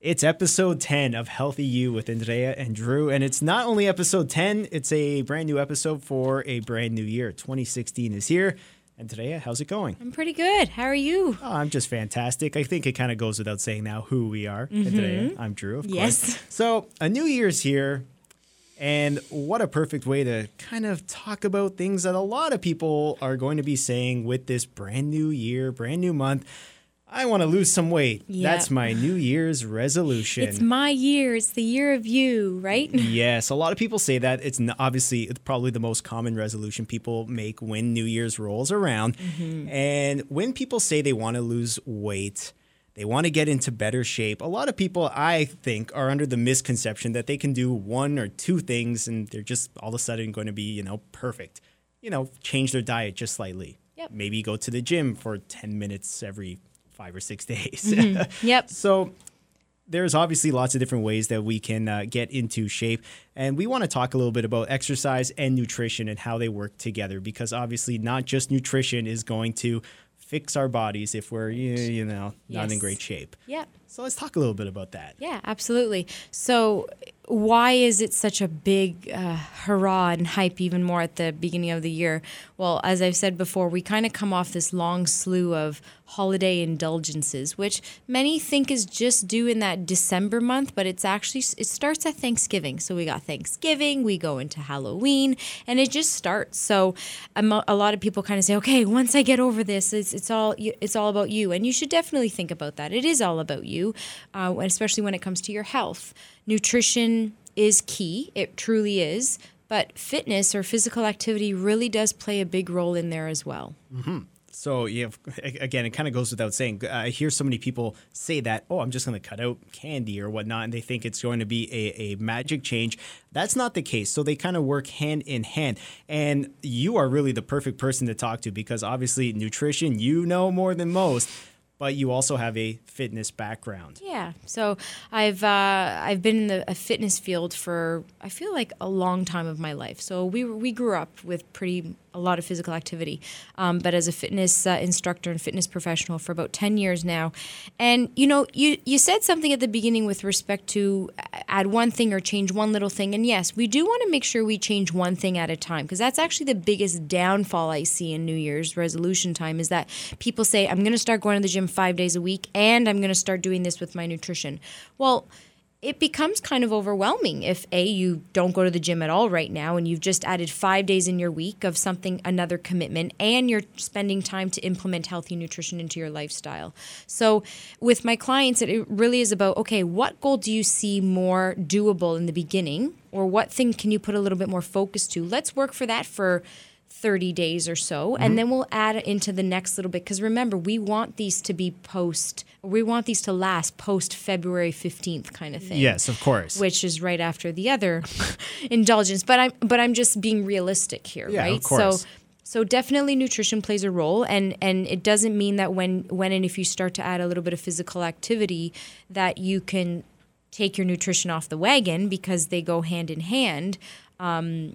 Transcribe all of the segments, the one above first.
It's episode 10 of Healthy You with Andrea and Drew. And it's not only episode 10, it's a brand new episode for a brand new year. 2016 is here. Andrea, how's it going? I'm pretty good. How are you? Oh, I'm just fantastic. I think it kind of goes without saying now who we are. Mm-hmm. Andrea, I'm Drew, of Yes. course. So, a new year's here. And what a perfect way to kind of talk about things that a lot of people are going to be saying with this brand new year, brand new month. I want to lose some weight. Yeah. That's my New Year's resolution. It's my year. It's the year of you, right? Yes, a lot of people say that. It's obviously it's probably the most common resolution people make when New Year's rolls around. Mm-hmm. And when people say they want to lose weight, they want to get into better shape. A lot of people, I think, are under the misconception that they can do one or two things and they're just all of a sudden going to be, you know, perfect. You know, change their diet just slightly. Yep. Maybe go to the gym for 10 minutes every five or six days. Yep. So there's obviously lots of different ways that we can uh, get into shape. And we want to talk a little bit about exercise and nutrition and how they work together because obviously, not just nutrition is going to fix our bodies if we're, you, you know, not in great shape. Yeah. So let's talk a little bit about that. Yeah, absolutely. So, why is it such a big uh, hurrah and hype even more at the beginning of the year? Well, as I've said before, we kind of come off this long slew of holiday indulgences, which many think is just due in that December month, but it's actually it starts at Thanksgiving. So we got Thanksgiving, we go into Halloween, and it just starts. So a lot of people kind of say, "Okay, once I get over this, it's it's all it's all about you," and you should definitely think about that. It is all about you, uh, especially when it comes to your health. Nutrition is key; it truly is. But fitness or physical activity really does play a big role in there as well. Mm-hmm. So, yeah, again, it kind of goes without saying. I hear so many people say that, oh, I'm just going to cut out candy or whatnot, and they think it's going to be a, a magic change. That's not the case. So, they kind of work hand in hand. And you are really the perfect person to talk to because obviously, nutrition, you know more than most, but you also have a fitness background. Yeah. So I've uh, I've been in the fitness field for I feel like a long time of my life. So we we grew up with pretty a lot of physical activity, um, but as a fitness uh, instructor and fitness professional for about ten years now, and you know you you said something at the beginning with respect to add one thing or change one little thing, and yes, we do want to make sure we change one thing at a time because that's actually the biggest downfall I see in New Year's resolution time is that people say I'm going to start going to the gym five days a week and I'm going to start doing this with my nutrition. Well it becomes kind of overwhelming if a you don't go to the gym at all right now and you've just added five days in your week of something another commitment and you're spending time to implement healthy nutrition into your lifestyle. So with my clients it, it really is about okay what goal do you see more doable in the beginning? Or what thing can you put a little bit more focus to? Let's work for that for 30 days or so and then we'll add into the next little bit because remember we want these to be post we want these to last post february 15th kind of thing Yes, of course. which is right after the other indulgence but i'm but i'm just being realistic here Yeah, of right course. so so definitely nutrition plays a role and and it doesn't mean that when when and if you start to add a little bit of physical activity that you can take your nutrition off the wagon because they go hand in hand um,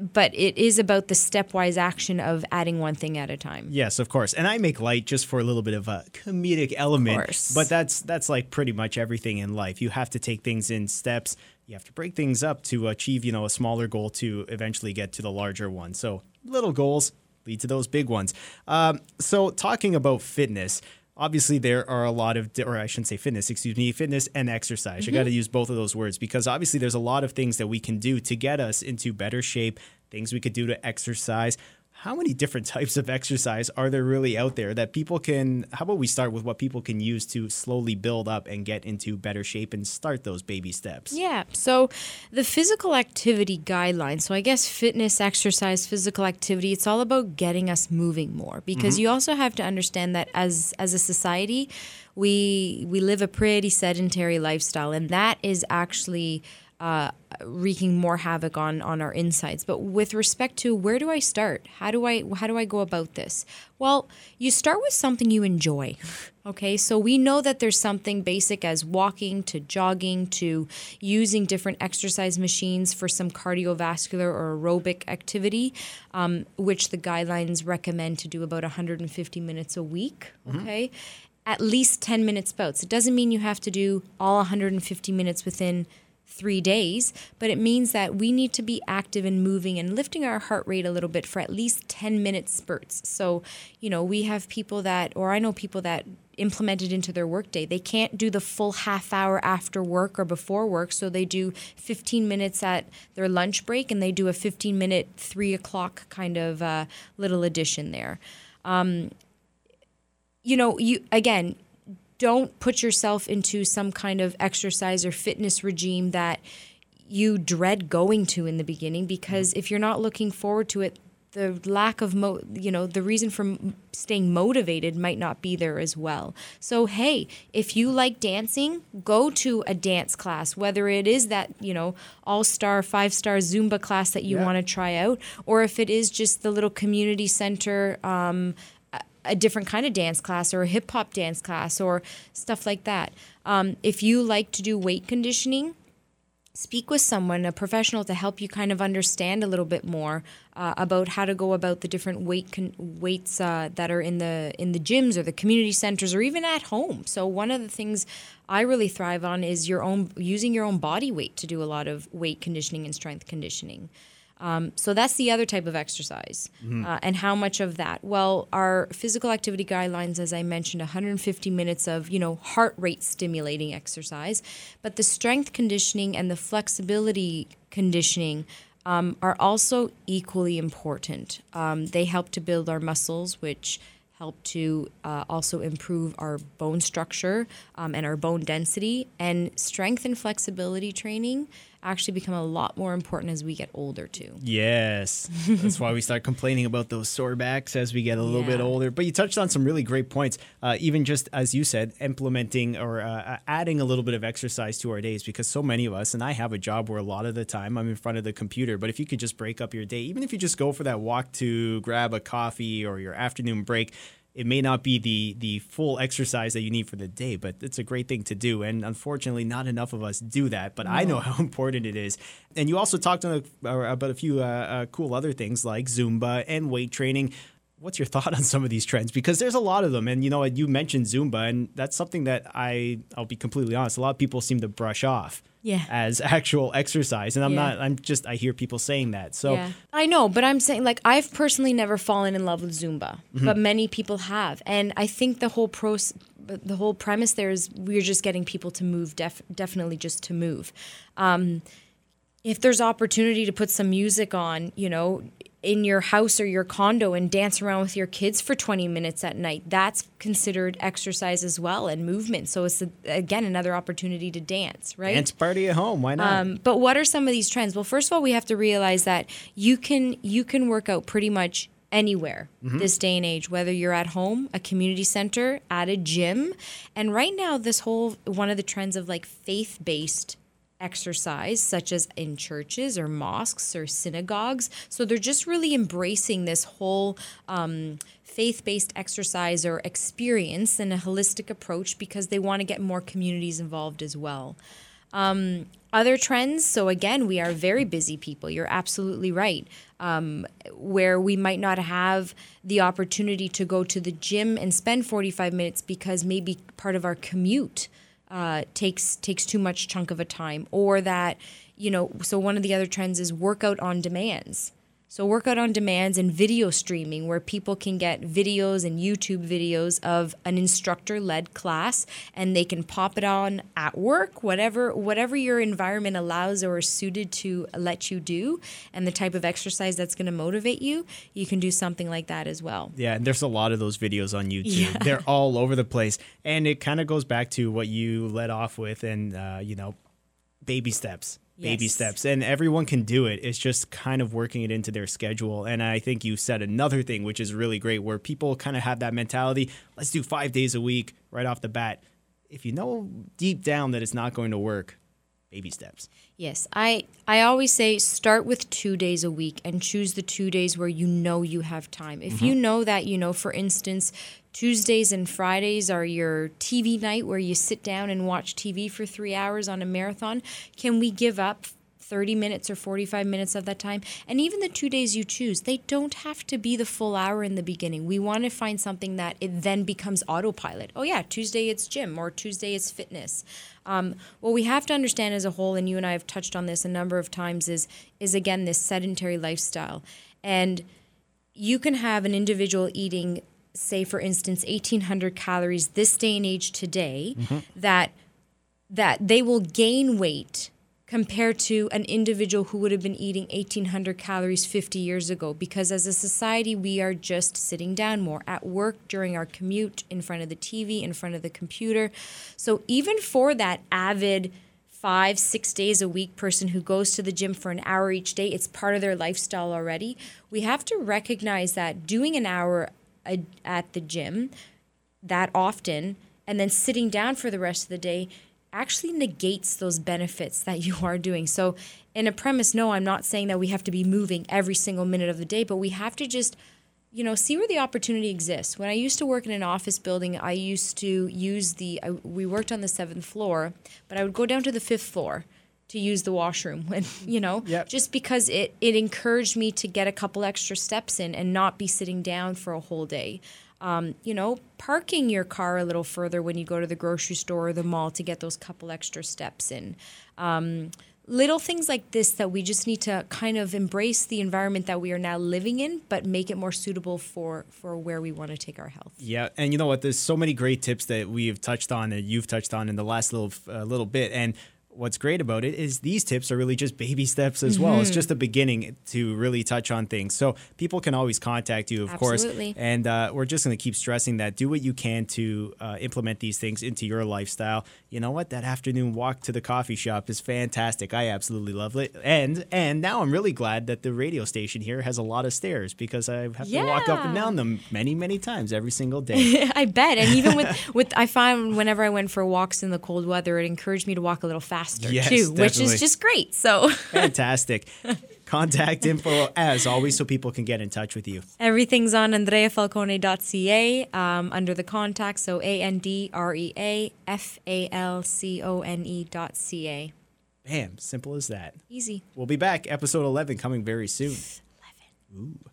but it is about the stepwise action of adding one thing at a time Yes, of course. And I make light just for a little bit of a comedic element. course. But that's that's like pretty much everything in life. You have to take things in steps. You have to break things up to achieve, you know, a smaller goal to eventually get to the larger one. So little goals lead to those big ones. Um, so talking about fitness, obviously there are a lot of, or I shouldn't say fitness, excuse me, fitness and exercise. I got to use both of those words because obviously there's a lot of things that we can do to get us into better shape, things we could do to exercise. How many different types of exercise are there really out there that people can? How about we start with what people can use to slowly build up and get into better shape and start those baby steps? Yeah. So the physical activity guidelines, so I guess fitness, exercise, physical activity, it's all about getting us moving more because mm-hmm. you also have to understand that as as a society, we we live a pretty sedentary lifestyle and that is actually uh, wreaking more havoc on on our insides. But with respect to where do I start? How do I how do I go about this? Well, you start with something you enjoy. Okay, so we know that there's something basic as walking to jogging to using different exercise machines for some cardiovascular or aerobic activity, um, which the guidelines recommend to do about 150 minutes a week. Okay, at least 10 minute bouts. It doesn't mean you have to do all 150 minutes within three days, but it means that we need to be active and moving and lifting our heart rate a little bit for at least 10 minute spurts. So, you know, we have people that, or I know people that implement it into their workday. They can't do the full half hour after work or before work, so they do 15 minutes at their lunch break and they do a 15 minute, three o'clock kind of uh, little addition there. Um, you know, you again, don't put yourself into some kind of exercise or fitness regime that you dread going to in the beginning because if you're not looking forward to it the lack of mo you know the reason for staying motivated might not be there as well so hey if you like dancing go to a dance class whether it is that you know all star five star zumba class that you yeah. want to try out or if it is just the little community center um, a different kind of dance class or a hip hop dance class or stuff like that. Um, if you like to do weight conditioning, speak with someone, a professional, to help you kind of understand a little bit more uh, about how to go about the different weight con- weights uh, that are in the in the gyms or the community centers or even at home. So one of the things I really thrive on is your own using your own body weight to do a lot of weight conditioning and strength conditioning. Um, so that's the other type of exercise. Mm-hmm. Uh, and how much of that? Well, our physical activity guidelines, as I mentioned, 150 minutes of you know heart rate stimulating exercise, but the strength conditioning and the flexibility conditioning. Um, are also equally important. Um, they help to build our muscles, which help to uh, also improve our bone structure um, and our bone density. And strength and flexibility training actually become a lot more important as we get older too. Yes. That's why we start complaining about those sore backs as we get a little yeah. bit older. But you touched on some really great points. Uh, even just as you said, implementing or uh, adding a little bit of exercise to our days because so many of us, and I have a job where a lot of the time I'm in front of the computer, but if you could just break up your day, even if you just go for that walk to grab a coffee or your afternoon break, it may not be the the full exercise that you need for the day, but it's a great thing to do. And unfortunately, not enough of us do that. But no. I know how important it is. And you also talked about a few uh, uh, cool other things like Zumba and weight training. What's your thought on some of these trends? Because there's a lot of them, and you know, you mentioned Zumba, and that's something that I I'll be completely honest. A lot of people seem to brush off yeah. as actual exercise. And I'm yeah. not, I'm just, I hear people saying that. So yeah. I know, but I'm saying, like, I've personally never fallen in love with Zumba, mm-hmm. but many people have. And I think the whole pros, the whole premise there is we're just getting people to move, def- definitely just to move. Um, if there's opportunity to put some music on, you know, in your house or your condo and dance around with your kids for 20 minutes at night. That's considered exercise as well and movement. So it's a, again another opportunity to dance, right? Dance party at home, why not? Um, but what are some of these trends? Well, first of all, we have to realize that you can you can work out pretty much anywhere mm-hmm. this day and age whether you're at home a community center at a gym and right now this whole one of the trends of like faith-based exercise, such as in churches or mosques or synagogues. So they're just really embracing this whole um, faith based exercise or experience and a holistic approach because they want to get more communities involved as well. Um, other trends, so again, we are very busy people. You're absolutely right. Um, where we might not have the opportunity to go to the gym and spend 45 minutes because maybe part of our commute uh, takes takes too much chunk of a time, or that you know. So one of the other trends is workout on demands. So, workout on demands and video streaming, where people can get videos and YouTube videos of an instructor-led class, and they can pop it on at work, whatever whatever your environment allows or is suited to let you do, and the type of exercise that's going to motivate you. You can do something like that as well. Yeah, and there's a lot of those videos on YouTube. Yeah. They're all over the place, and it kind of goes back to what you led off with, and uh, you know, baby steps baby yes. steps and everyone can do it it's just kind of working it into their schedule and i think you said another thing which is really great where people kind of have that mentality let's do five days a week right off the bat if you know deep down that it's not going to work baby steps yes i i always say start with two days a week and choose the two days where you know you have time if mm-hmm. you know that you know for instance Tuesdays and Fridays are your TV night where you sit down and watch TV for three hours on a marathon. Can we give up 30 minutes or 45 minutes of that time. And even the two days you choose, they don't have to be the full hour in the beginning. We want to find something that it then becomes autopilot. Oh, yeah, Tuesday it's gym or Tuesday it's fitness. Um, what we have to understand as a whole, and you and I have touched on this a number of times, is is again this sedentary lifestyle. And you can have an individual eating, say, for instance, 1,800 calories this day and age today, that that they will gain weight compared to an individual who would have been eating 1800 calories 50 years ago. Because as a society we are just sitting down more at work during our commute in front of the TV in front of the computer. So even for that avid five six days a week person who goes to the gym for an hour each day it's part of their lifestyle already. We have to recognize that doing an hour at the gym that often and then sitting down for the rest of the day actually negates those benefits that you are doing. So, in a premise, no, I'm not saying that we have to be moving every single minute of the day, but we have to just, you know, see where the opportunity exists. When I used to work in an office building, I used to use the, I, we worked on the seventh floor, but I would go down to the fifth floor to use the washroom when you know Yep. just because it it encouraged me to get a couple extra steps in and not be sitting down for a whole day um, you know parking your car a little further when you go to the grocery store or the mall to get those couple extra steps in um, little things like this that we just need to kind of embrace the environment that we are now living in but make it more suitable for for where we want to take our health Yeah, and you know what? There's so many great tips that we've touched on and you've touched on in the last little uh, little bit. And what's great about it is these tips are really just baby steps as well. It's just the beginning to really touch on things. So people can always contact you, of Absolutely. course. And uh, we're just going to keep stressing that. Do what you can to uh, implement these things into your lifestyle. You know what? That afternoon walk to the coffee shop is fantastic. I absolutely love it. And and now I'm really glad that the radio station here has a lot of stairs because I have to walk up and down them many many times every single day. I bet. And even with, with I find whenever I went for walks in the cold weather, it encouraged me to walk a little faster Yes, too, which is just great. So Fantastic. Contact info as always so people can get in touch with you. everything's on andreafalcone.ca um, under the contact. So A N D R E A F A L C O N E dot C A. Bam, simple as that. Easy. We'll be back, episode 11 coming very soon. 11. Ooh.